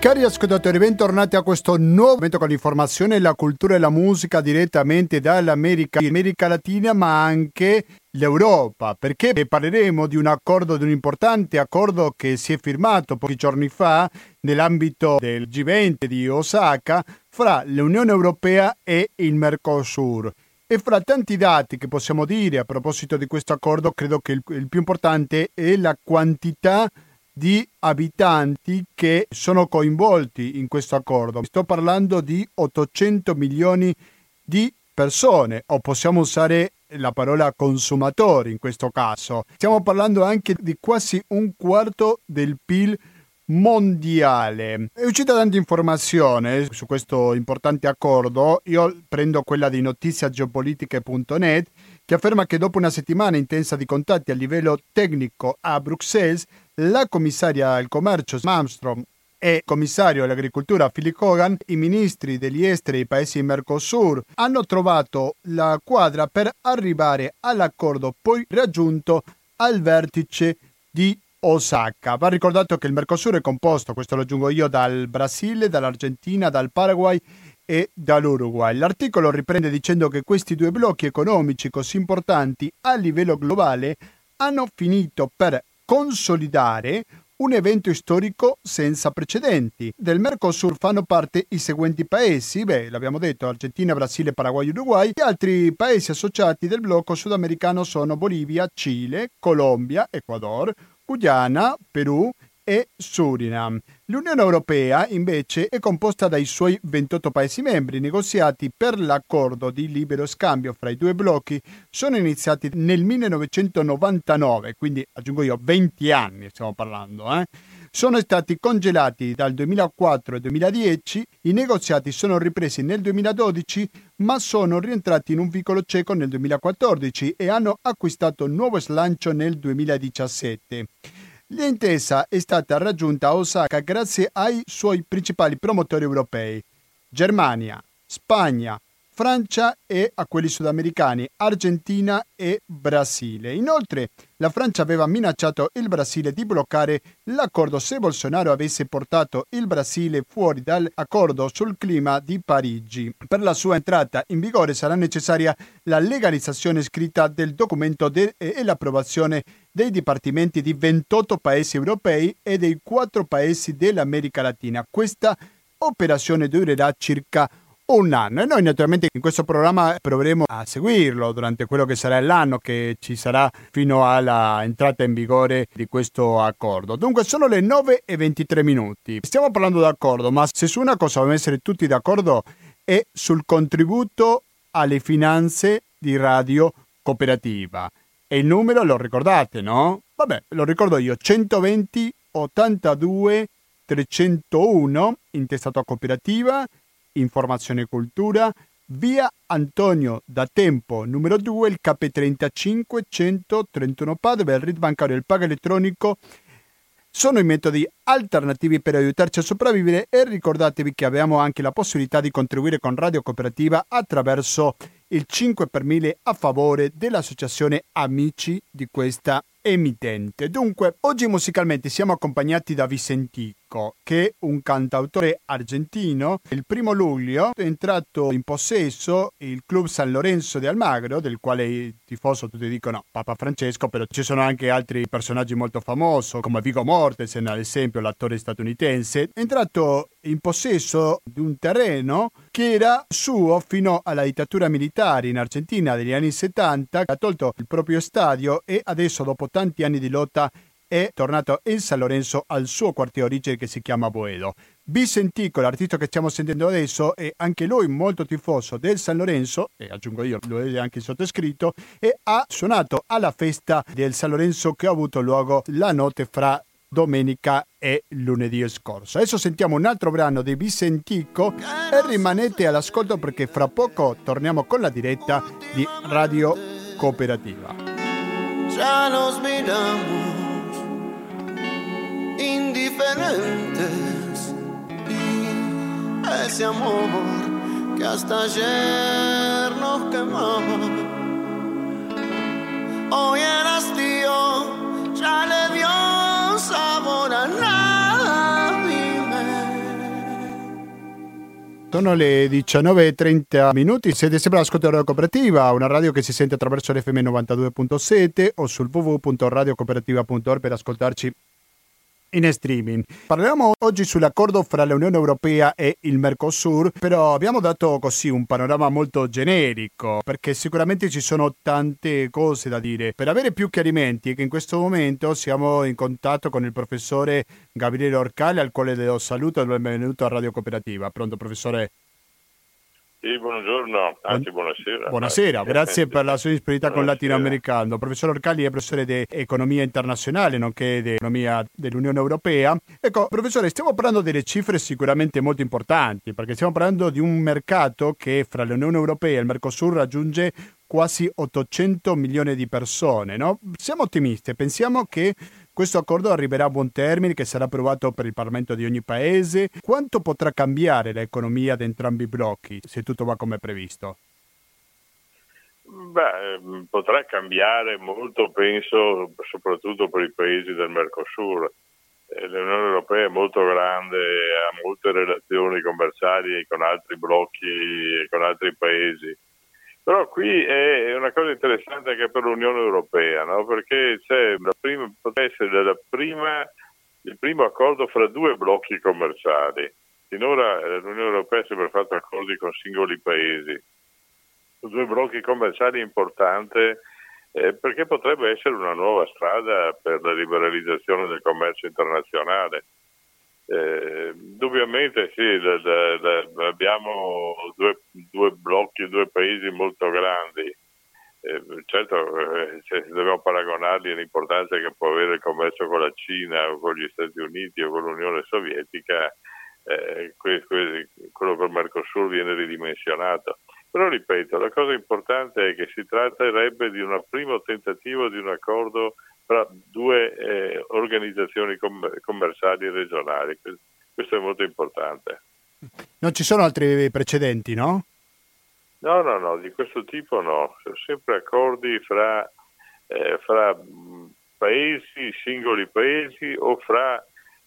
Cari ascoltatori, bentornati a questo nuovo momento con l'informazione, la cultura e la musica direttamente dall'America, America Latina, ma anche l'Europa, perché parleremo di un accordo, di un importante accordo che si è firmato pochi giorni fa nell'ambito del G20 di Osaka fra l'Unione Europea e il Mercosur. E fra tanti dati che possiamo dire a proposito di questo accordo, credo che il, il più importante è la quantità di di abitanti che sono coinvolti in questo accordo. Sto parlando di 800 milioni di persone, o possiamo usare la parola consumatori in questo caso. Stiamo parlando anche di quasi un quarto del PIL mondiale. È uscita tanta informazione su questo importante accordo. Io prendo quella di notiziageopolitiche.net che afferma che dopo una settimana intensa di contatti a livello tecnico a Bruxelles, la commissaria al commercio Malmström e commissario all'agricoltura Philip Hogan, i ministri degli esteri dei paesi Mercosur, hanno trovato la quadra per arrivare all'accordo poi raggiunto al vertice di Osaka. Va ricordato che il Mercosur è composto, questo lo aggiungo io, dal Brasile, dall'Argentina, dal Paraguay e dall'Uruguay. L'articolo riprende dicendo che questi due blocchi economici così importanti a livello globale hanno finito per consolidare un evento storico senza precedenti. Del Mercosur fanno parte i seguenti paesi, beh, l'abbiamo detto, Argentina, Brasile, Paraguay, Uruguay. Gli altri paesi associati del blocco sudamericano sono Bolivia, Cile, Colombia, Ecuador, Guyana, Perù e Suriname. L'Unione Europea invece è composta dai suoi 28 Paesi membri. I negoziati per l'accordo di libero scambio fra i due blocchi sono iniziati nel 1999, quindi aggiungo io 20 anni stiamo parlando. Eh? Sono stati congelati dal 2004 al 2010, i negoziati sono ripresi nel 2012 ma sono rientrati in un vicolo cieco nel 2014 e hanno acquistato nuovo slancio nel 2017. L'intesa è stata raggiunta a Osaka grazie ai suoi principali promotori europei, Germania, Spagna, Francia e a quelli sudamericani, Argentina e Brasile. Inoltre, la Francia aveva minacciato il Brasile di bloccare l'accordo se Bolsonaro avesse portato il Brasile fuori dall'accordo sul clima di Parigi. Per la sua entrata in vigore sarà necessaria la legalizzazione scritta del documento de- e l'approvazione dei dipartimenti di 28 paesi europei e dei 4 paesi dell'America Latina. Questa operazione durerà circa un anno e noi naturalmente in questo programma proveremo a seguirlo durante quello che sarà l'anno che ci sarà fino alla entrata in vigore di questo accordo. Dunque sono le 9 e 23 minuti. Stiamo parlando d'accordo, ma se su una cosa dobbiamo essere tutti d'accordo è sul contributo alle finanze di radio cooperativa. E il numero lo ricordate, no? Vabbè, lo ricordo io, 120 82 301 intestato a cooperativa Informazione e Cultura, via Antonio da Tempo, numero 2, il KP35 131 Padova, il RID bancario e il pago elettronico sono i metodi alternativi per aiutarci a sopravvivere e ricordatevi che abbiamo anche la possibilità di contribuire con Radio Cooperativa attraverso il 5 per 1000 a favore dell'associazione Amici di questa emittente. Dunque, oggi musicalmente siamo accompagnati da Vicentico che è un cantautore argentino. Il primo luglio è entrato in possesso il club San Lorenzo di Almagro, del quale i tifosi tutti dicono Papa Francesco, però ci sono anche altri personaggi molto famosi, come Vigo Mortensen, ad esempio, l'attore statunitense. È entrato in possesso di un terreno che era suo fino alla dittatura militare in Argentina degli anni 70, ha tolto il proprio stadio e adesso dopo tanti anni di lotta è tornato in San Lorenzo al suo quartiere origine che si chiama Boedo. Vicentico, l'artista che stiamo sentendo adesso, è anche lui molto tifoso del San Lorenzo, e aggiungo io, lo vede anche sottoscritto, e ha suonato alla festa del San Lorenzo che ha avuto luogo la notte fra domenica e lunedì scorso. Adesso sentiamo un altro brano di Vicentico e rimanete all'ascolto perché fra poco torniamo con la diretta di Radio Cooperativa. Ya nos miramos indiferentes y ese amor que hasta ayer nos quemaba. Sono le 19.30 minuti, siete sempre all'ascolto Radio Cooperativa, una radio che si sente attraverso l'FM 92.7 o sul www.radiocooperativa.org per ascoltarci in streaming. Parliamo oggi sull'accordo fra l'Unione Europea e il Mercosur, però abbiamo dato così un panorama molto generico, perché sicuramente ci sono tante cose da dire. Per avere più chiarimenti, che in questo momento siamo in contatto con il professore Gabriele Orcale, al quale do saluto e benvenuto a Radio Cooperativa. Pronto professore? Sì, buongiorno, anzi buonasera. Buonasera, grazie per la sua disponibilità con latinoamericano. Professor Orcali è professore di economia internazionale, nonché di economia dell'Unione Europea. Ecco, professore, stiamo parlando delle cifre sicuramente molto importanti, perché stiamo parlando di un mercato che fra l'Unione Europea e il Mercosur raggiunge quasi 800 milioni di persone, no? Siamo ottimisti, pensiamo che questo accordo arriverà a buon termine, che sarà approvato per il Parlamento di ogni paese. Quanto potrà cambiare l'economia di entrambi i blocchi, se tutto va come previsto? Beh, potrà cambiare molto, penso, soprattutto per i paesi del Mercosur. Eh, L'Unione Europea è molto grande, ha molte relazioni commerciali con altri blocchi e con altri paesi però qui è una cosa interessante anche per l'Unione Europea, no? perché c'è prima, essere prima, il primo accordo fra due blocchi commerciali. Finora eh, l'Unione Europea ha sempre fatto accordi con singoli paesi, due blocchi commerciali importanti eh, perché potrebbe essere una nuova strada per la liberalizzazione del commercio internazionale. Eh, indubbiamente sì, la, la, la, abbiamo due, due, blocchi, due paesi molto grandi. Eh, certo, eh, se dobbiamo paragonarli all'importanza che può avere il commercio con la Cina o con gli Stati Uniti o con l'Unione Sovietica, eh, que, que, quello col Mercosur viene ridimensionato. Però ripeto, la cosa importante è che si tratterebbe di un primo tentativo di un accordo tra due eh, organizzazioni com- commerciali regionali. Questo è molto importante. Non ci sono altri precedenti, no? No, no, no, di questo tipo no. Sono sempre accordi fra, eh, fra paesi, singoli paesi o fra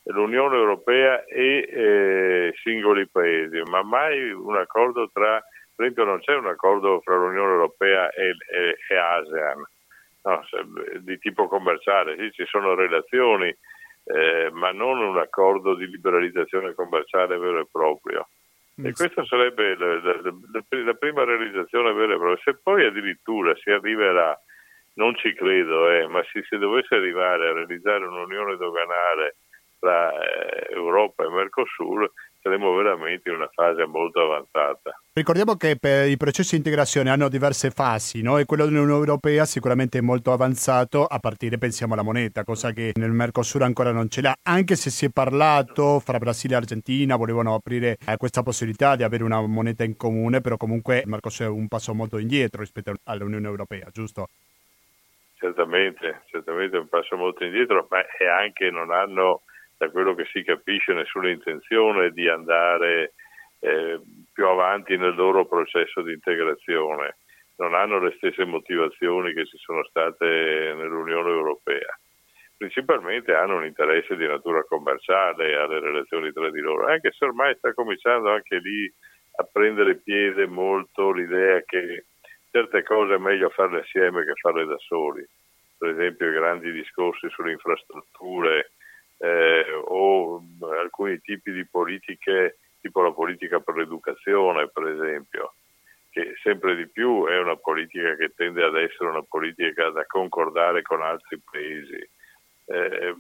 l'Unione Europea e eh, singoli paesi, ma mai un accordo tra, per esempio non c'è un accordo fra l'Unione Europea e, e, e ASEAN, no, di tipo commerciale, sì, ci sono relazioni, eh, ma non un accordo di liberalizzazione commerciale vero e proprio. E mm. questa sarebbe la, la, la, la, prima realizzazione vera e propria. Se poi addirittura si arriverà, non ci credo, eh, ma se si dovesse arrivare a realizzare un'unione doganale tra eh, Europa e Mercosur, saremo veramente in una fase molto avanzata. Ricordiamo che i processi di integrazione hanno diverse fasi, no? e quello dell'Unione Europea sicuramente è molto avanzato a partire, pensiamo, alla moneta, cosa che nel Mercosur ancora non ce l'ha, anche se si è parlato fra Brasile e Argentina, volevano aprire eh, questa possibilità di avere una moneta in comune, però comunque il Mercosur è un passo molto indietro rispetto all'Unione Europea, giusto? Certamente, certamente è un passo molto indietro, ma anche non hanno da quello che si capisce nessuna intenzione di andare eh, più avanti nel loro processo di integrazione, non hanno le stesse motivazioni che ci sono state nell'Unione Europea. Principalmente hanno un interesse di natura commerciale alle relazioni tra di loro, anche se ormai sta cominciando anche lì a prendere piede molto l'idea che certe cose è meglio farle assieme che farle da soli. Per esempio i grandi discorsi sulle infrastrutture, eh, o alcuni tipi di politiche, tipo la politica per l'educazione, per esempio, che sempre di più è una politica che tende ad essere una politica da concordare con altri paesi. Eh,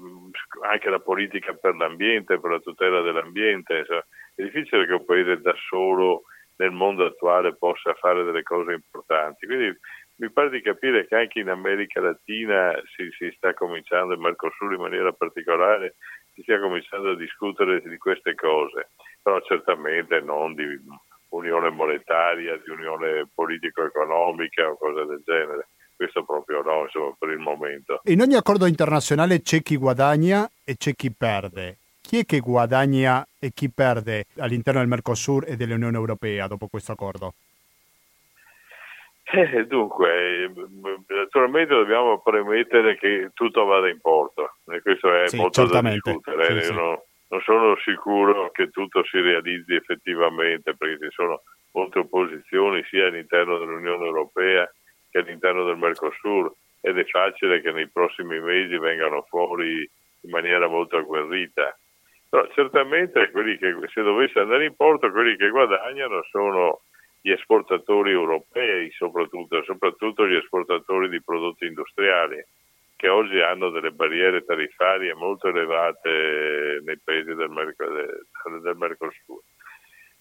anche la politica per l'ambiente, per la tutela dell'ambiente, è difficile che un paese da solo nel mondo attuale possa fare delle cose importanti. Quindi mi pare di capire che anche in America Latina si, si sta cominciando, in Mercosur in maniera particolare, si stia cominciando a discutere di queste cose, però certamente non di unione monetaria, di unione politico-economica o cose del genere. Questo proprio no, insomma, per il momento. In ogni accordo internazionale c'è chi guadagna e c'è chi perde. Chi è che guadagna e chi perde all'interno del Mercosur e dell'Unione Europea dopo questo accordo? Eh, dunque, naturalmente dobbiamo premettere che tutto vada in porto e questo è sì, molto da discutere. Sì, sì. Non, non sono sicuro che tutto si realizzi effettivamente perché ci sono molte opposizioni sia all'interno dell'Unione Europea che all'interno del Mercosur ed è facile che nei prossimi mesi vengano fuori in maniera molto agguerrita. Però certamente quelli che, se dovesse andare in porto, quelli che guadagnano sono gli esportatori europei, soprattutto, soprattutto gli esportatori di prodotti industriali, che oggi hanno delle barriere tariffarie molto elevate nei paesi del, Merc- del Mercosur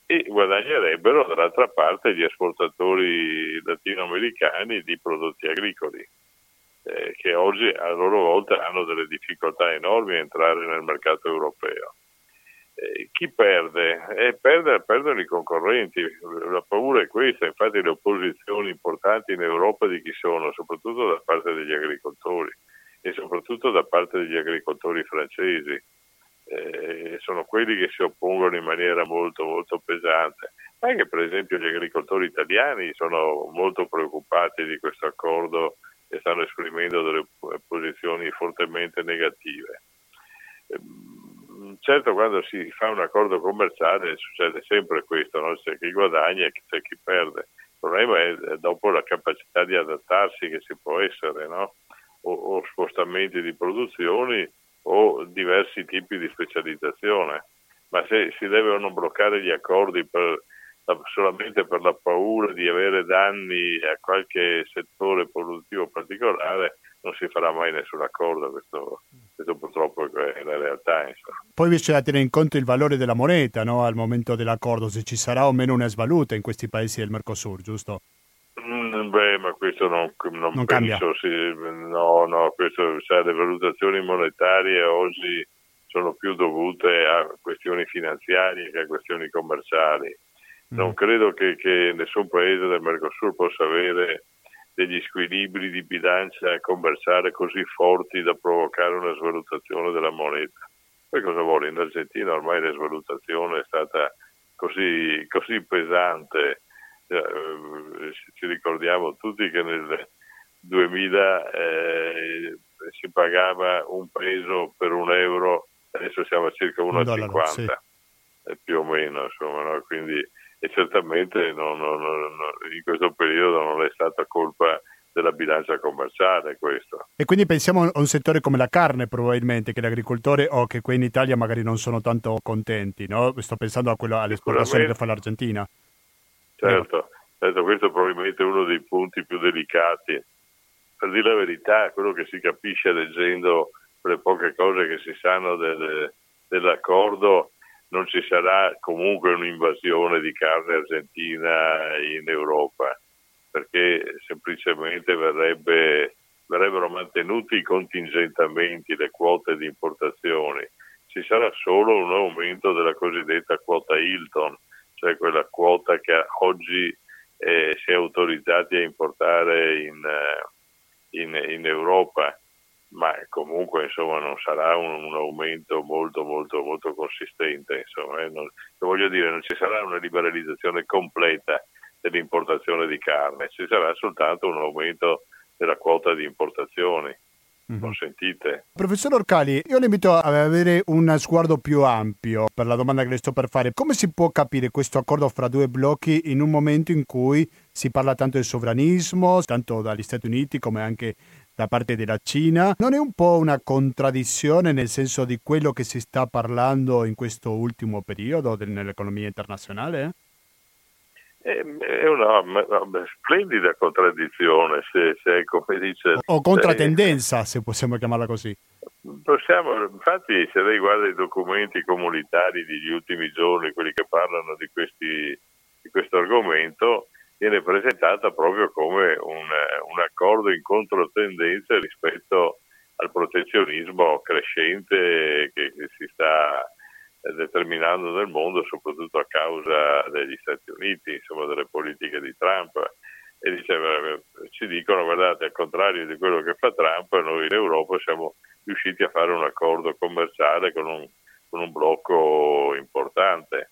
e guadagnerebbero dall'altra parte gli esportatori latinoamericani di prodotti agricoli eh, che oggi a loro volta hanno delle difficoltà enormi a entrare nel mercato europeo. Eh, chi perde? Eh, perde? Perdono i concorrenti, la paura è questa, infatti le opposizioni importanti in Europa di chi sono? Soprattutto da parte degli agricoltori e soprattutto da parte degli agricoltori francesi eh, sono quelli che si oppongono in maniera molto, molto pesante. Anche per esempio gli agricoltori italiani sono molto preoccupati di questo accordo e stanno esprimendo delle posizioni fortemente negative. Ehm, certo, quando si fa un accordo commerciale succede sempre questo, no? c'è chi guadagna e c'è chi perde. Il problema è dopo la capacità di adattarsi che si può essere, no? o, o spostamenti di produzioni o diversi tipi di specializzazione, ma se si devono bloccare gli accordi per, solamente per la paura di avere danni a qualche settore produttivo particolare, non si farà mai nessun accordo, questo, questo purtroppo è la realtà. Insomma. Poi bisogna tenere in conto il valore della moneta no? al momento dell'accordo, se ci sarà o meno una svaluta in questi paesi del Mercosur, giusto? Mm, beh, ma questo non, non, non penso, sì, no, no, questo, cioè, le valutazioni monetarie oggi sono più dovute a questioni finanziarie che a questioni commerciali. Non mm. credo che, che, nessun paese del Mercosur possa avere degli squilibri di bilancia commerciale così forti da provocare una svalutazione della moneta. Poi cosa vuole? In Argentina ormai la svalutazione è stata così, così pesante eh, ci ricordiamo tutti che nel 2000 eh, si pagava un peso per un euro, adesso siamo a circa 1,50 sì. eh, più o meno, insomma, no? quindi e certamente non, non, non, in questo periodo non è stata colpa della bilancia commerciale questo. E quindi pensiamo a un settore come la carne probabilmente, che l'agricoltore o che qui in Italia magari non sono tanto contenti, no? sto pensando a quello, all'esportazione che fa l'Argentina. Certo, certo, questo è probabilmente uno dei punti più delicati. Per dire la verità, quello che si capisce leggendo le poche cose che si sanno del, dell'accordo, non ci sarà comunque un'invasione di carne argentina in Europa, perché semplicemente verrebbe, verrebbero mantenuti i contingentamenti, le quote di importazioni. Ci sarà solo un aumento della cosiddetta quota Hilton, cioè quella quota che oggi eh, si è autorizzati a importare in, eh, in, in, Europa, ma comunque insomma, non sarà un, un, aumento molto molto molto consistente. Insomma, eh. non, voglio dire, non ci sarà una liberalizzazione completa dell'importazione di carne, ci sarà soltanto un aumento della quota di importazioni mm-hmm. lo sentite. Professor Orcali, io le invito ad avere un sguardo più ampio per la domanda che le sto per fare. Come si può capire questo accordo fra due blocchi in un momento in cui si parla tanto del sovranismo, tanto dagli Stati Uniti come anche da parte della Cina? Non è un po' una contraddizione nel senso di quello che si sta parlando in questo ultimo periodo nell'economia internazionale? È una, una splendida contraddizione, se, se, come dice... O contratendenza, se possiamo chiamarla così. Possiamo, infatti, se lei guarda i documenti comunitari degli ultimi giorni, quelli che parlano di, questi, di questo argomento, viene presentata proprio come un, un accordo in controtendenza rispetto al protezionismo crescente che, che si sta determinando nel mondo, soprattutto a causa degli Stati Uniti, insomma delle politiche di Trump. E diceva, ci dicono, guardate, al contrario di quello che fa Trump, noi in Europa siamo riusciti a fare un accordo commerciale con un, con un blocco importante.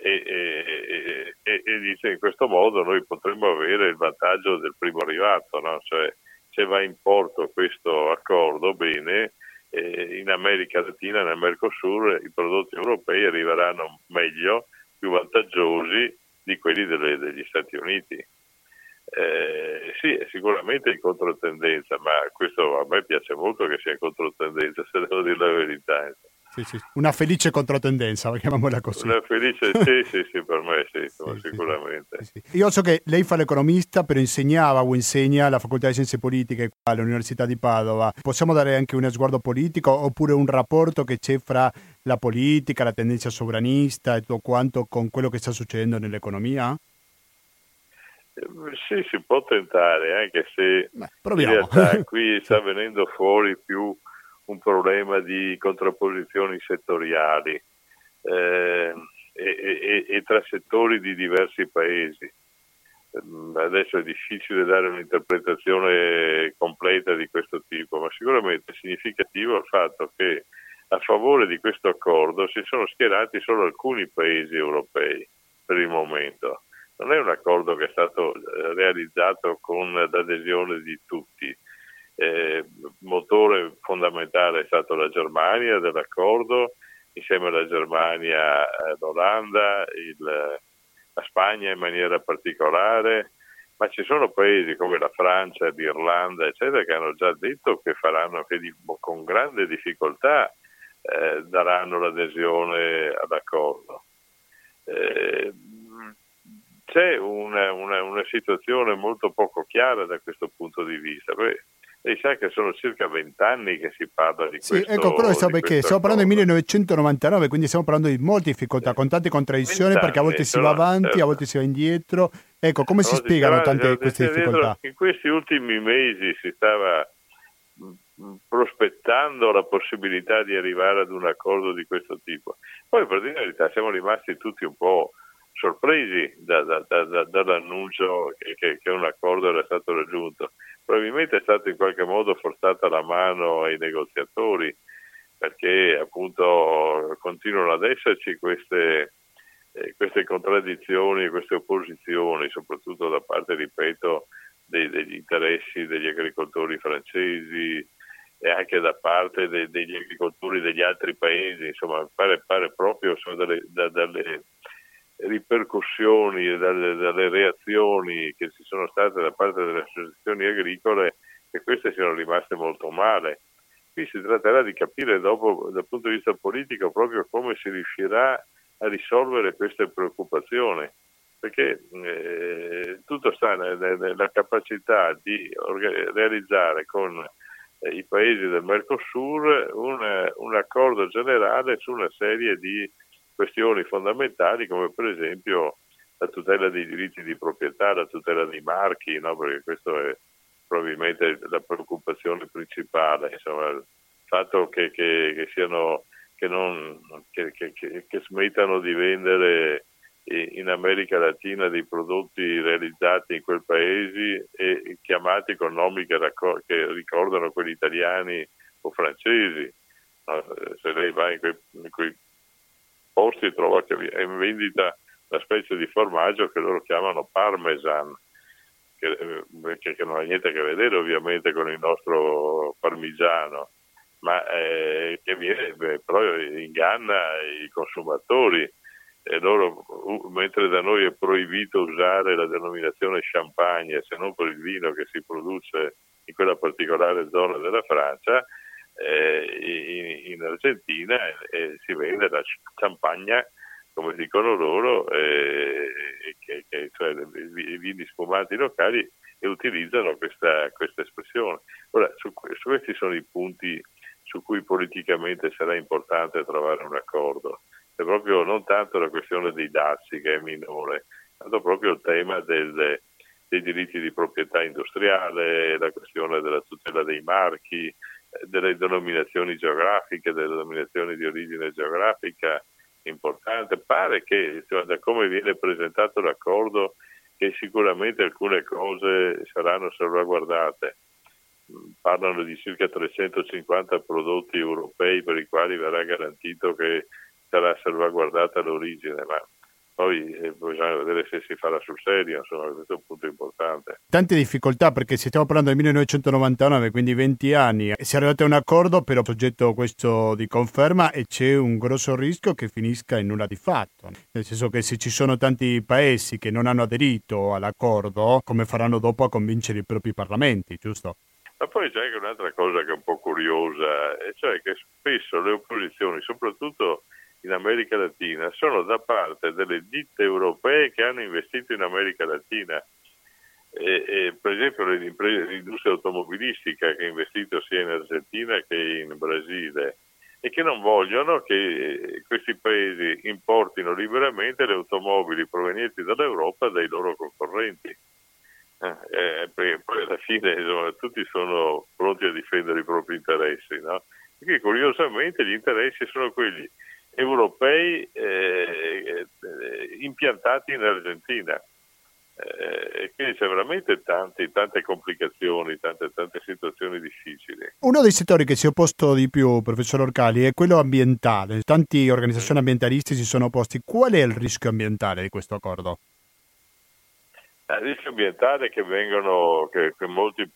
E, e, e, dice in questo modo noi potremmo avere il vantaggio del primo arrivato, no? cioè se va in porto questo accordo bene, eh, in America Latina, nel Mercosur, i prodotti europei arriveranno meglio, più vantaggiosi di quelli delle, degli Stati Uniti. Eh, sì, sicuramente in controtendenza, ma questo a me piace molto che sia in controtendenza, se devo dire la verità. Insomma. Sì, sì. Una felice controtendenza, chiamiamola così. Una felice, sì, sì, sì, per me sì, sì sicuramente. Sì, Io so che lei fa l'economista, però insegnava o insegna alla Facoltà di Scienze Politiche all'Università di Padova. Possiamo dare anche uno sguardo politico oppure un rapporto che c'è fra la politica, la tendenza sovranista e tutto quanto con quello che sta succedendo nell'economia? Eh, sì, si può tentare, anche se Beh, in realtà qui sta venendo fuori più un problema di contrapposizioni settoriali eh, e, e, e, tra settori di diversi paesi. Mm, adesso è difficile dare un'interpretazione completa di questo tipo, ma sicuramente è significativo il fatto che a favore di questo accordo si sono schierati solo alcuni paesi europei per il momento. Non è un accordo che è stato eh, realizzato con l'adesione di tutti, eh, motore fondamentale è stato la Germania dell'accordo, insieme alla Germania eh, l'Olanda, il, la Spagna in maniera particolare, ma ci sono paesi come la Francia, l'Irlanda, eccetera, che hanno già detto che faranno che di, con grande difficoltà eh, daranno l'adesione all'accordo. Eh, c'è una, una, una, situazione molto poco chiara da questo punto di vista. Beh, lei sa che sono circa vent'anni che si parla di sì, questo. Ecco, quello so perché stiamo parlando del 1999, quindi stiamo parlando di molte difficoltà, con tante contraddizioni, perché a volte si va avanti, certo. a volte si va indietro. Ecco, come si spiegano tante queste difficoltà? In questi ultimi mesi si stava mm, prospettando la possibilità di arrivare ad un accordo di questo tipo. Poi per dire la verità siamo rimasti tutti un po' sorpresi da, da, da, dall'annuncio che, che, un accordo era stato raggiunto. Probabilmente è stata in qualche modo forzata la mano ai negoziatori perché appunto continuano ad esserci queste, eh, queste contraddizioni, queste opposizioni, soprattutto da parte, ripeto, dei, degli interessi degli agricoltori francesi e anche da parte de, degli agricoltori degli altri paesi, insomma pare, pare proprio sono dalle, da, dalle ripercussioni e dalle, dalle, reazioni che ci sono state da parte delle associazioni agricole che queste siano rimaste molto male. Qui si tratterà di capire dopo dal punto di vista politico proprio come si riuscirà a risolvere queste preoccupazioni, perché eh, tutto sta nella capacità di orga- realizzare con eh, i paesi del Mercosur un, un accordo generale su una serie di questioni fondamentali come per esempio la tutela dei diritti di proprietà, la tutela dei marchi, no? perché questa è probabilmente la preoccupazione principale, insomma, il fatto che, che, che, siano, non, che, smettano di vendere in America Latina dei prodotti realizzati in quei paesi e chiamati con nomi che, raccor- ricordano quelli italiani o francesi. No? Se lei va in quei, in quei posti trova che è in vendita una specie di formaggio che loro chiamano parmesan, che, eh, che, non ha niente a che vedere ovviamente con il nostro parmigiano, ma eh, che viene, beh, però inganna i consumatori. Loro, mentre da noi è proibito usare la denominazione champagne se non per il vino che si produce in quella particolare zona della Francia, eh, in, in, Argentina eh, si vende la champagna, come dicono loro, eh, che, che, cioè i vini sfumati locali e utilizzano questa, questa espressione. Ora, su, su, questi sono i punti su cui politicamente sarà importante trovare un accordo. È proprio non tanto la questione dei dazi che è minore, quanto proprio il tema del, dei diritti di proprietà industriale, la questione della tutela dei marchi, delle denominazioni geografiche, delle denominazioni di origine geografica importante. Pare che da come viene presentato l'accordo che sicuramente alcune cose saranno salvaguardate. Parlano di circa 350 prodotti europei per i quali verrà garantito che sarà salvaguardata l'origine, ma poi eh, bisogna vedere se si farà sul serio, insomma, questo è un punto importante. Tante difficoltà perché se stiamo parlando del 1999, quindi 20 anni, si è arrivato a un accordo però soggetto questo di conferma e c'è un grosso rischio che finisca in nulla di fatto, nel senso che se ci sono tanti paesi che non hanno aderito all'accordo, come faranno dopo a convincere i propri parlamenti, giusto? Ma poi c'è anche un'altra cosa che è un po' curiosa, e cioè che spesso le opposizioni, soprattutto in America Latina, sono da parte delle ditte europee che hanno investito in America Latina. E, e, per esempio l'industria automobilistica che ha investito sia in Argentina che in Brasile e che non vogliono che questi paesi importino liberamente le automobili provenienti dall'Europa dai loro concorrenti. Eh, perché poi alla fine insomma, tutti sono pronti a difendere i propri interessi, no? Perché curiosamente gli interessi sono quelli europei eh, impiantati in Argentina. Eh, quindi c'è veramente tanti, tante complicazioni, tante, tante situazioni difficili. Uno dei settori che si è opposto di più, professor Orcali, è quello ambientale. Tanti organizzazioni ambientalisti si sono opposti. Qual è il rischio ambientale di questo accordo? Il rischio ambientale che, vengono, che, che molti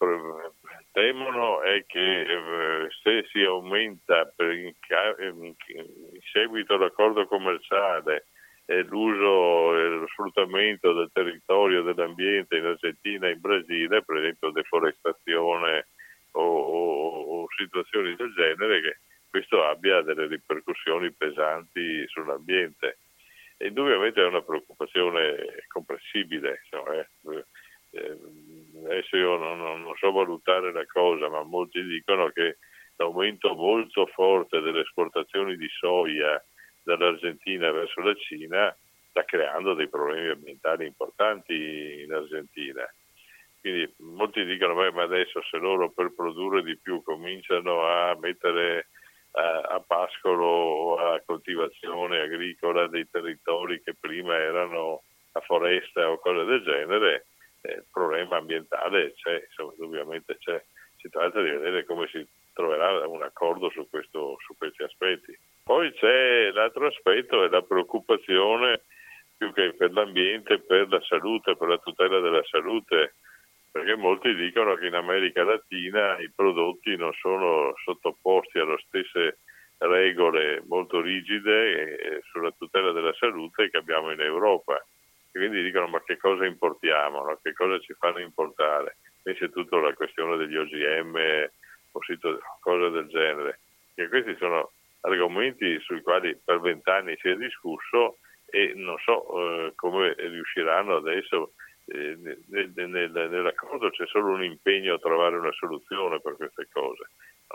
temono è che eh, se si aumenta in, in, in, seguito all'accordo commerciale eh, l'uso e lo sfruttamento del territorio dell'ambiente in Argentina e in Brasile, per esempio deforestazione o, o, o situazioni del genere, che questo abbia delle ripercussioni pesanti sull'ambiente. E indubbiamente è una preoccupazione comprensibile. Insomma, eh. Eh, adesso io non, non, so valutare la cosa, ma molti dicono che l'aumento molto forte delle esportazioni di soia dall'Argentina verso la Cina sta creando dei problemi ambientali importanti in Argentina. Quindi molti dicono, beh, ma adesso se loro per produrre di più cominciano a mettere a, a pascolo a coltivazione agricola dei territori che prima erano a foresta o cose del genere, problema ambientale c'è, insomma, ovviamente c'è. Si tratta di vedere come si troverà un accordo su, questo, su questi aspetti. Poi c'è l'altro aspetto, è la preoccupazione più che per l'ambiente, per la salute, per la tutela della salute perché molti dicono che in America Latina i prodotti non sono sottoposti alle stesse regole molto rigide sulla tutela della salute che abbiamo in Europa. E quindi dicono ma che cosa importiamo, no? che cosa ci fanno importare? Invece tutta la questione degli OGM cose del genere. E questi sono argomenti sui quali per vent'anni si è discusso e non so eh, come riusciranno adesso eh, nell'accordo c'è solo un impegno a trovare una soluzione per queste cose.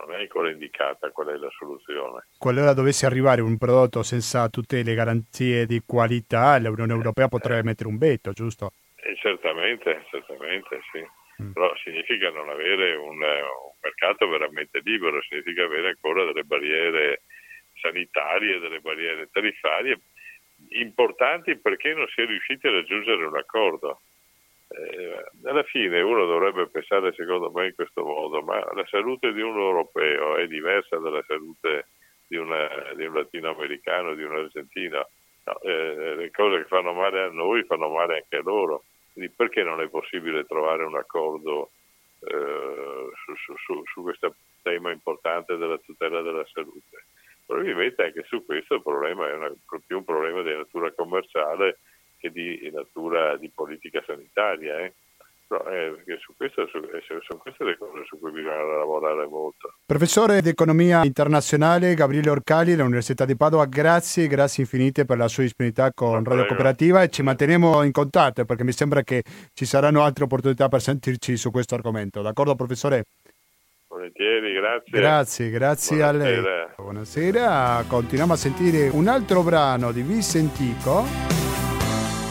Non è ancora indicata qual è la soluzione. Qualora dovesse arrivare un prodotto senza tutte le garanzie di qualità, l'Unione Europea potrebbe mettere un veto, giusto? Eh, certamente, certamente sì. Mm. Però significa non avere un, un mercato veramente libero, significa avere ancora delle barriere sanitarie, delle barriere tariffarie importanti perché non si è riusciti a raggiungere un accordo. Eh, alla fine uno dovrebbe pensare secondo me in questo modo, ma la salute di un europeo è diversa dalla salute di, una, di un latinoamericano, di un argentino. No, eh, le cose che fanno male a noi fanno male anche a loro. Quindi perché non è possibile trovare un accordo eh, su, su, su, su questo tema importante della tutela della salute? Probabilmente anche su questo il problema è una, più un problema di natura commerciale che di natura di politica sanitaria. Eh? No, eh, su questo, su, eh, sono queste le cose su cui bisogna lavorare molto. Professore di economia internazionale Gabriele Orcali dell'Università di Padova, grazie, grazie infinite per la sua disponibilità con Radio Cooperativa e ci manteniamo in contatto perché mi sembra che ci saranno altre opportunità per sentirci su questo argomento. D'accordo professore? Volentieri, grazie. Grazie, grazie Buonasera. a lei. Buonasera, continuiamo a sentire un altro brano di Vicentico.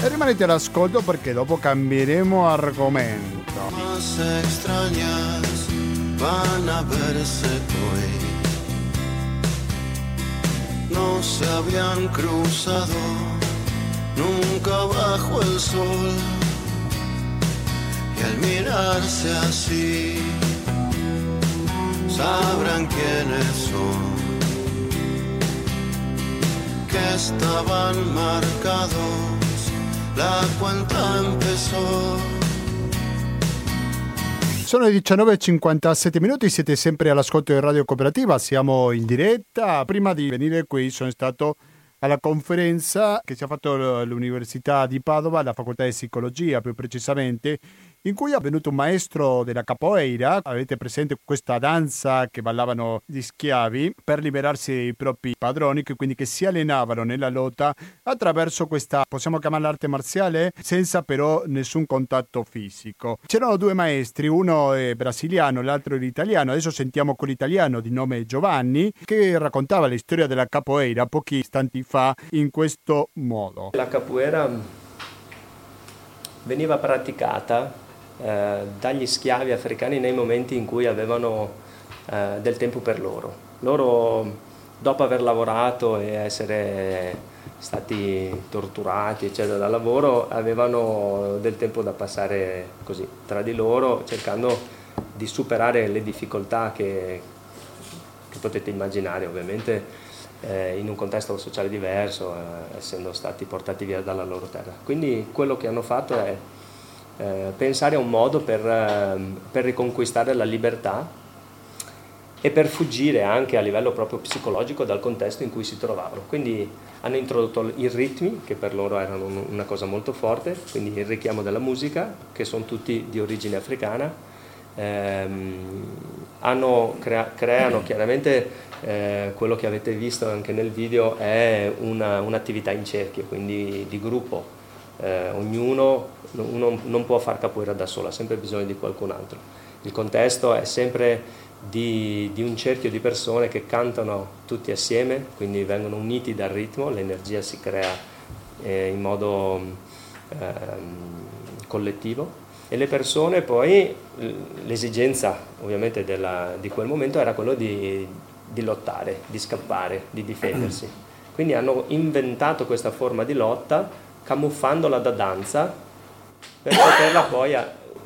E rimanete all'ascolto perché dopo cambieremo argomento. Más extrañas van a verse hoy. No se habían cruzado nunca bajo el sol. Y al mirarse así, sabrán quiénes son. Que estaban marcados la cuenta empezó. Sono le 19.57 minuti, siete sempre all'ascolto di Radio Cooperativa, siamo in diretta. Prima di venire qui sono stato alla conferenza che si è fatto all'Università di Padova, alla Facoltà di Psicologia più precisamente, in cui è venuto un maestro della capoeira, avete presente questa danza che ballavano gli schiavi per liberarsi dei propri padroni, che quindi che si allenavano nella lotta attraverso questa, possiamo chiamarla arte marziale, senza però nessun contatto fisico. C'erano due maestri, uno è brasiliano, l'altro è italiano, adesso sentiamo quell'italiano di nome Giovanni che raccontava la storia della capoeira pochi istanti fa in questo modo. La capoeira veniva praticata eh, dagli schiavi africani nei momenti in cui avevano eh, del tempo per loro. Loro, dopo aver lavorato e essere stati torturati eccetera dal lavoro, avevano del tempo da passare così tra di loro, cercando di superare le difficoltà che, che potete immaginare ovviamente eh, in un contesto sociale diverso, eh, essendo stati portati via dalla loro terra. Quindi quello che hanno fatto è eh, pensare a un modo per, eh, per, riconquistare la libertà e per fuggire anche a livello proprio psicologico dal contesto in cui si trovavano. Quindi hanno introdotto i ritmi, che per loro erano una cosa molto forte, quindi il richiamo della musica, che sono tutti di origine africana. Ehm, hanno, crea, creano chiaramente eh, quello che avete visto anche nel video è una, un'attività in cerchio, quindi di gruppo, eh, ognuno uno non può far capoeira da solo, ha sempre bisogno di qualcun altro. Il contesto è sempre di, di, un cerchio di persone che cantano tutti assieme, quindi vengono uniti dal ritmo, l'energia si crea eh, in modo eh, collettivo e le persone poi, l'esigenza ovviamente della, di quel momento era quello di, di lottare, di scappare, di difendersi. Quindi hanno inventato questa forma di lotta camuffandola da danza per poterla poi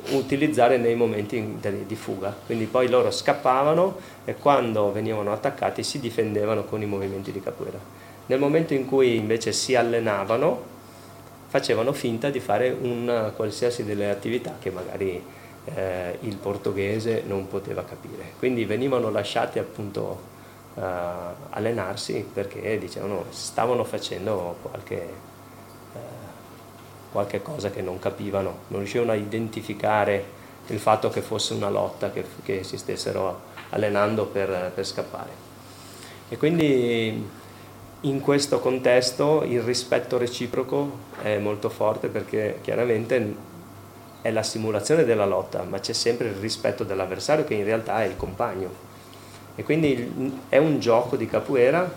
utilizzare nei momenti di fuga. Quindi poi loro scappavano e quando venivano attaccati si difendevano con i movimenti di capoeira. Nel momento in cui invece si allenavano, facevano finta di fare una qualsiasi delle attività che magari eh, il portoghese non poteva capire. Quindi venivano lasciati appunto eh, allenarsi perché dicevano stavano facendo qualche qualche cosa che non capivano, non riuscivano a identificare il fatto che fosse una lotta, che, che si stessero allenando per, per scappare. E quindi in questo contesto il rispetto reciproco è molto forte perché chiaramente è la simulazione della lotta, ma c'è sempre il rispetto dell'avversario che in realtà è il compagno. E quindi è un gioco di capoeira,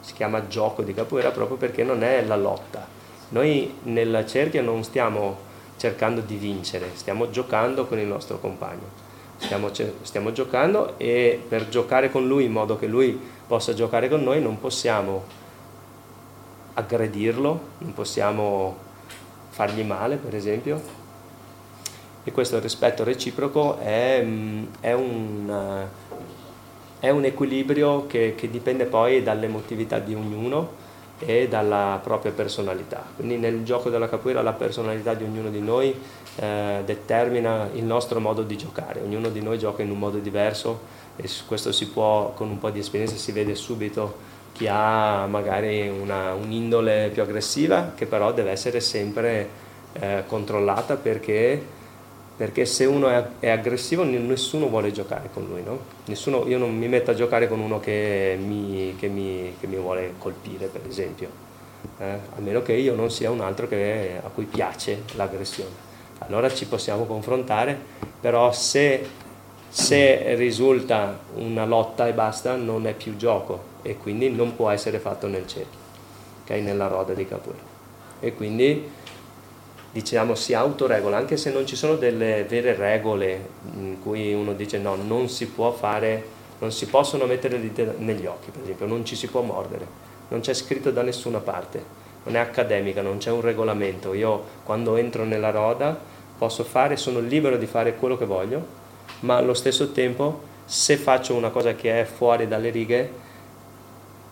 si chiama gioco di capoeira proprio perché non è la lotta, noi nella cerchia non stiamo cercando di vincere, stiamo giocando con il nostro compagno. Stiamo, stiamo, giocando e per giocare con lui in modo che lui possa giocare con noi non possiamo aggredirlo, non possiamo fargli male per esempio. E questo rispetto reciproco è, è, un, è un, equilibrio che, che dipende poi dall'emotività di ognuno e dalla propria personalità. Quindi nel gioco della capoeira la personalità di ognuno di noi eh, determina il nostro modo di giocare, ognuno di noi gioca in un modo diverso e questo si può, con un po' di esperienza si vede subito chi ha magari una, un'indole più aggressiva che però deve essere sempre eh, controllata perché perché se uno è, aggressivo nessuno vuole giocare con lui, no? nessuno, io non mi metto a giocare con uno che mi, che mi, che mi vuole colpire per esempio, eh? a meno che io non sia un altro che, a cui piace l'aggressione. Allora ci possiamo confrontare, però se, se risulta una lotta e basta non è più gioco e quindi non può essere fatto nel cerchio, okay? nella roda di capoeira. E quindi diciamo, si autoregola, anche se non ci sono delle vere regole in cui uno dice no, non si può fare, non si possono mettere le dita negli occhi, per esempio, non ci si può mordere, non c'è scritto da nessuna parte, non è accademica, non c'è un regolamento. Io quando entro nella roda posso fare, sono libero di fare quello che voglio, ma allo stesso tempo se faccio una cosa che è fuori dalle righe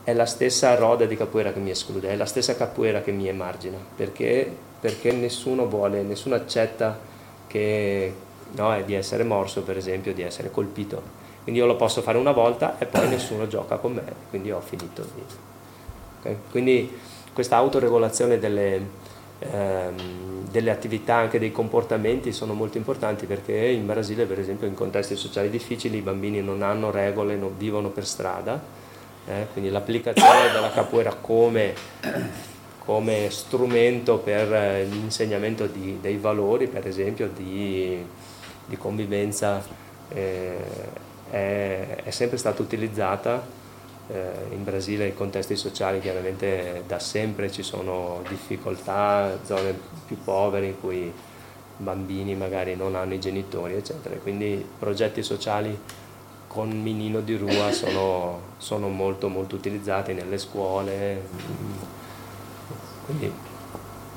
è la stessa roda di capoeira che mi esclude, è la stessa capoeira che mi emargina, perché, perché nessuno vuole, nessuno accetta che, no, di essere morso, per esempio, di essere colpito. Quindi io lo posso fare una volta e poi nessuno gioca con me, quindi ho finito. Okay? Quindi questa autoregolazione delle, ehm, delle attività, anche dei comportamenti sono molto importanti perché in Brasile, per esempio, in contesti sociali difficili i bambini non hanno regole, non vivono per strada eh? quindi l'applicazione della capoeira come, come strumento per eh, l'insegnamento di, dei valori, per esempio di, di convivenza, eh, è, è, sempre stata utilizzata. Eh, in Brasile i contesti sociali chiaramente da sempre ci sono difficoltà, zone più povere in cui bambini magari non hanno i genitori, eccetera. Quindi progetti sociali con Minino di Rua sono, sono molto, molto utilizzati nelle scuole. Quindi...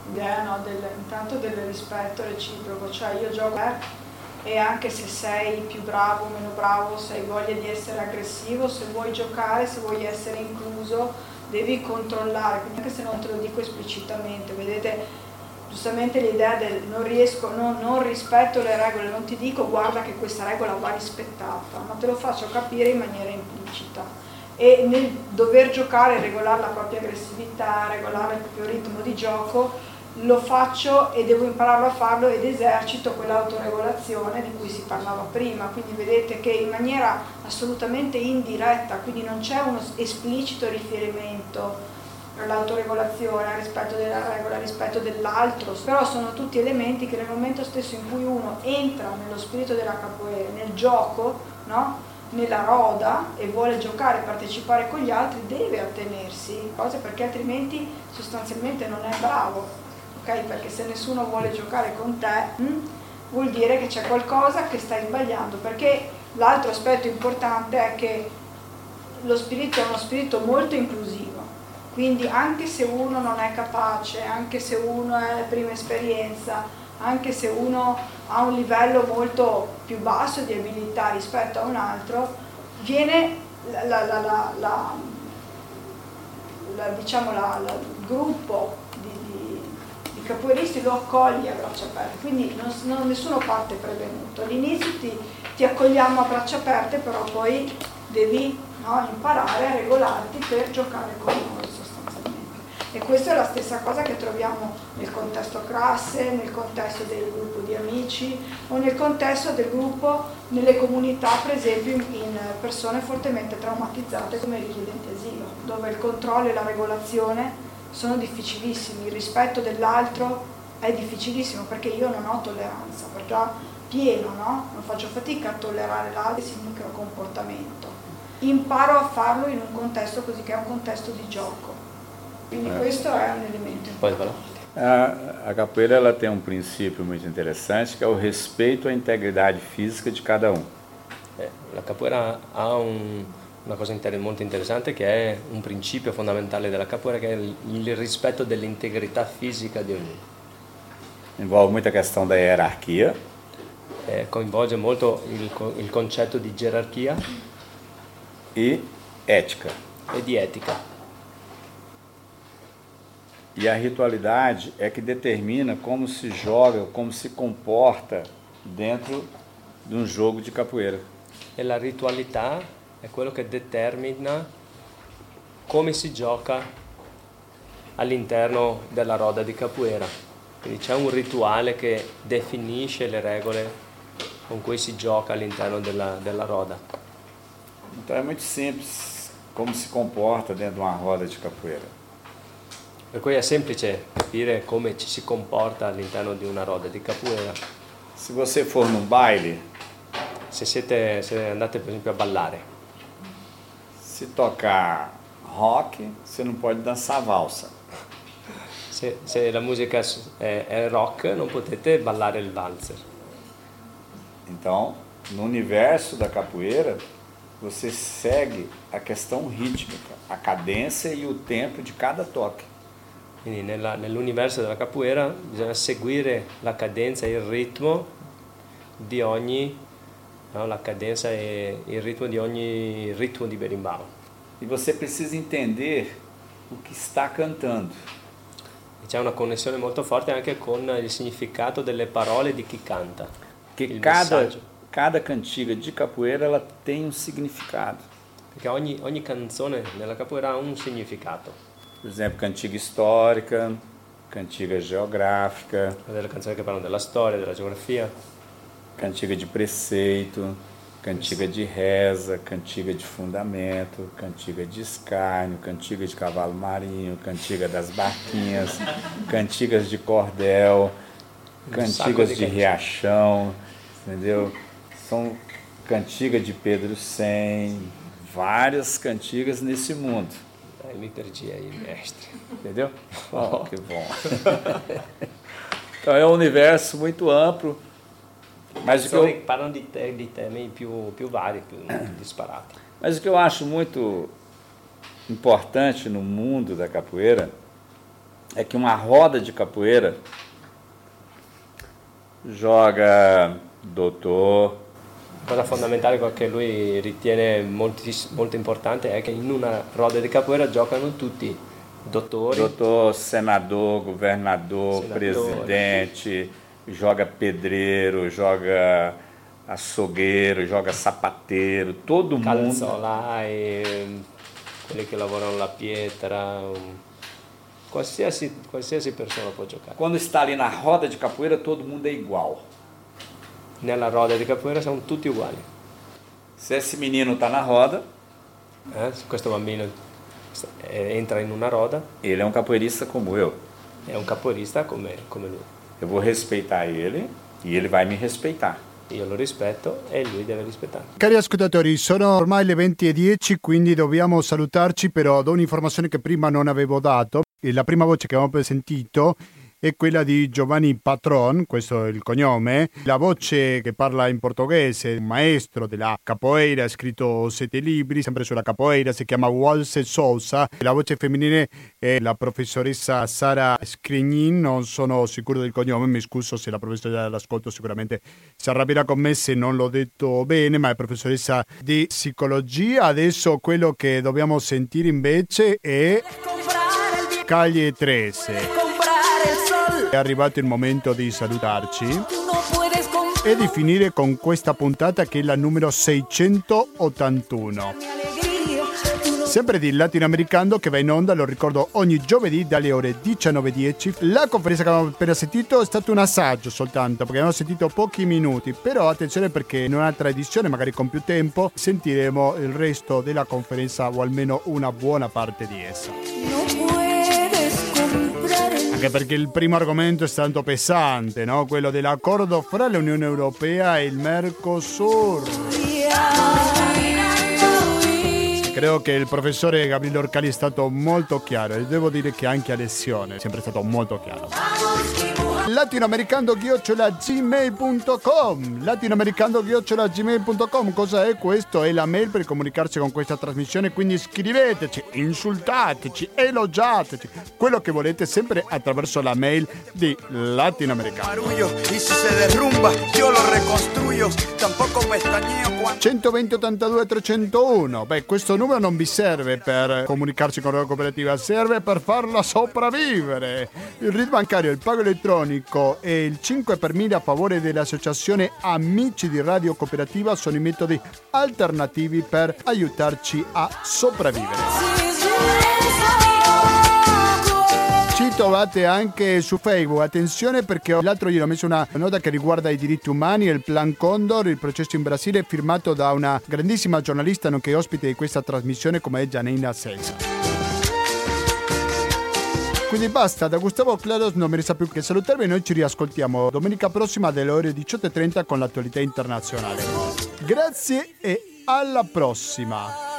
L'idea no, del, intanto del rispetto reciproco, cioè io gioco e anche se sei più bravo o meno bravo, se hai voglia di essere aggressivo, se vuoi giocare, se vuoi essere incluso, devi controllare, quindi anche se non te lo dico esplicitamente, vedete giustamente l'idea del non riesco, non, non, rispetto le regole, non ti dico guarda che questa regola va rispettata, ma te lo faccio capire in maniera implicita. E nel dover giocare, regolare la propria aggressività, regolare il proprio ritmo di gioco, lo faccio e devo impararlo a farlo ed esercito quell'autoregolazione di cui si parlava prima, quindi vedete che in maniera assolutamente indiretta, quindi non c'è uno esplicito riferimento l'autoregolazione, il rispetto della regola, il rispetto dell'altro, però sono tutti elementi che nel momento stesso in cui uno entra nello spirito della capoeira, nel gioco, no? Nella roda e vuole giocare, partecipare con gli altri, deve attenersi, cose perché altrimenti sostanzialmente non è bravo, ok? Perché se nessuno vuole giocare con te, hm, vuol dire che c'è qualcosa che stai sbagliando, perché l'altro aspetto importante è che lo spirito è uno spirito molto inclusivo quindi anche se uno non è capace, anche se uno è prima esperienza, anche se uno ha un livello molto più basso di abilità rispetto a un altro, viene la, la, la, diciamo il gruppo di, di, di, capoeiristi lo accoglie a braccia aperte, quindi non, non, nessuno parte prevenuto. All'inizio ti, ti, accogliamo a braccia aperte, però poi devi no, imparare a regolarti per giocare con noi. E questa è la stessa cosa che troviamo nel contesto classe, nel contesto del gruppo di amici o nel contesto del gruppo nelle comunità, per esempio in persone fortemente traumatizzate come richiedenti asilo, dove il controllo e la regolazione sono difficilissimi, il rispetto dell'altro è difficilissimo perché io non ho tolleranza, perché pieno, no? Non faccio fatica a tollerare l'altro e il micro comportamento. Imparo a farlo in un contesto così che è un contesto di gioco quindi é. questo è un elemento. Pode falar. A, a capoeira ela tem um princípio muito interessante que é o respeito à integridade física de cada um. Eh, la capoeira ha un, una cosa inter molto interessante che è un principio fondamentale della capoeira che è il, il rispetto dell'integrità fisica di ognuno. Envolve muita questão da hierarquia. Eh, coinvolge molto il, il concetto di gerarchia e ética. E di etica. E a ritualidade é que determina como se joga, como se comporta dentro de um jogo de capoeira. E la ritualità è quello che determina come si gioca all'interno della roda di capoeira. Quindi c'è un rituale che definisce le regole con cui si gioca all'interno della, della roda. Então é muito simples como se comporta dentro de uma roda de capoeira. Per cui è semplice capire come ci si comporta all'interno di una roda di capoeira. Se você for num baile, se, siete, se andate per esempio a ballare, se tocar rock, você não pode dançar valsa. Se, se la musica è, è rock, non potete ballare il valzer. Então, no universo da capoeira, você segue a questão rítmica, a cadência e o tempo de cada toque. Quindi nella, nell'universo della capoeira bisogna seguire la cadenza e il ritmo di ogni, no? la cadenza e il ritmo di ogni ritmo di berimbau. e você precisa entender o que está cantando. C'è una connessione molto forte anche con il significato delle parole di chi canta. Il cada, messaggio. cada cantiga de capoeira ela tem um significado. Perché ogni, ogni canzone nella capoeira ha un significato. Por exemplo, cantiga histórica, cantiga geográfica, Delle canzoni che parlano della storia, della geografia, cantiga de preceito, cantiga de reza, cantiga de fundamento, cantiga de escárnio, cantiga de cavalo marinho, cantiga das barquinhas, cantigas de cordel, cantigas de de riachão, entendeu? São cantiga de Pedro 100, várias cantigas nesse mundo, Dai, mi perdi aí, mestre. entendeu? Oh, que bom. Então é um universo muito amplo, mas o que eu, parlano di, di temi più, più vari, più disparati. Mas o que eu acho muito importante no mundo da capoeira é que uma roda de capoeira joga doutor, cosa fondamentale che lui ritiene moltis- molto importante è che in una roda di capoeira giocano tutti dottori, doutor, senador, governador, Senador. presidente, joga pedreiro, joga açougueiro, joga sapateiro, todo mundo. calzolai, quelli che lavorano la pietra, qualsiasi, qualsiasi persona può giocare. Quando está ali na roda de capoeira, todo mundo é igual. Nella roda di capoeira siamo tutti uguali. Se esse menino está na roda, eh. Se Questo bambino eh, entra in una roda, ele é um capoeirista como eu. è un capoeirista come, come lui. Eu vou respeitar ele e ele vai me respeitar. Io lo rispetto e lui deve rispettare. Cari ascoltatori, sono ormai le 20.10, quindi dobbiamo salutarci, però do un'informazione che prima non avevo dato. E La prima voce che abbiamo sentito è quella di Giovanni Patron, questo è il cognome. La voce che parla in portoghese, un maestro della capoeira, ha scritto sette libri, sempre sulla capoeira, si chiama Walse Sousa. La voce femminile è la professoressa Sara Scrignin, non sono sicuro del cognome, mi scuso se la professoressa è all'ascolto sicuramente si arrabbierà con me se non l'ho detto bene, ma è professoressa di psicologia. Adesso quello che dobbiamo sentire invece è Calle 13. È arrivato il momento di salutarci e di finire con questa puntata che è la numero 681. Sempre di Latinoamericano che va in onda, lo ricordo, ogni giovedì dalle ore 19.10. La conferenza che abbiamo appena sentito è stato un assaggio soltanto, perché abbiamo sentito pochi minuti, però attenzione perché in un'altra edizione, magari con più tempo, sentiremo il resto della conferenza o almeno una buona parte di essa. Anche perché il primo argomento è stato pesante, no? quello dell'accordo fra l'Unione Europea e il Mercosur. Credo che il professore Gabriele Orcali è stato molto chiaro e devo dire che anche a lezione è sempre stato molto chiaro. latinoamericando-gmail.com latinoamericando-gmail.com cosa è questo? È la mail per comunicarci con questa trasmissione quindi scriveteci, insultateci, elogiateci quello che volete sempre attraverso la mail di Latinoamericano Marullo, y si se derrumba, yo lo reconstruyo. Tampoco pestañeo cuando. 120 82 301 beh questo numero non vi serve per comunicarci con la cooperativa serve per farla sopravvivere il RID bancario il pago elettronico e il 5 per 1000 a favore dell'associazione Amici di Radio Cooperativa sono i metodi alternativi per aiutarci a sopravvivere. Ci trovate anche su Facebook, attenzione perché l'altro ieri ho messo una nota che riguarda i diritti umani il Plan Condor, il processo in Brasile firmato da una grandissima giornalista nonché ospite di questa trasmissione come è Gianina Senza. Quindi basta, da Gustavo Claros non mi resta più che salutarvi, noi ci riascoltiamo domenica prossima alle ore 18.30 con l'attualità internazionale. Grazie e alla prossima!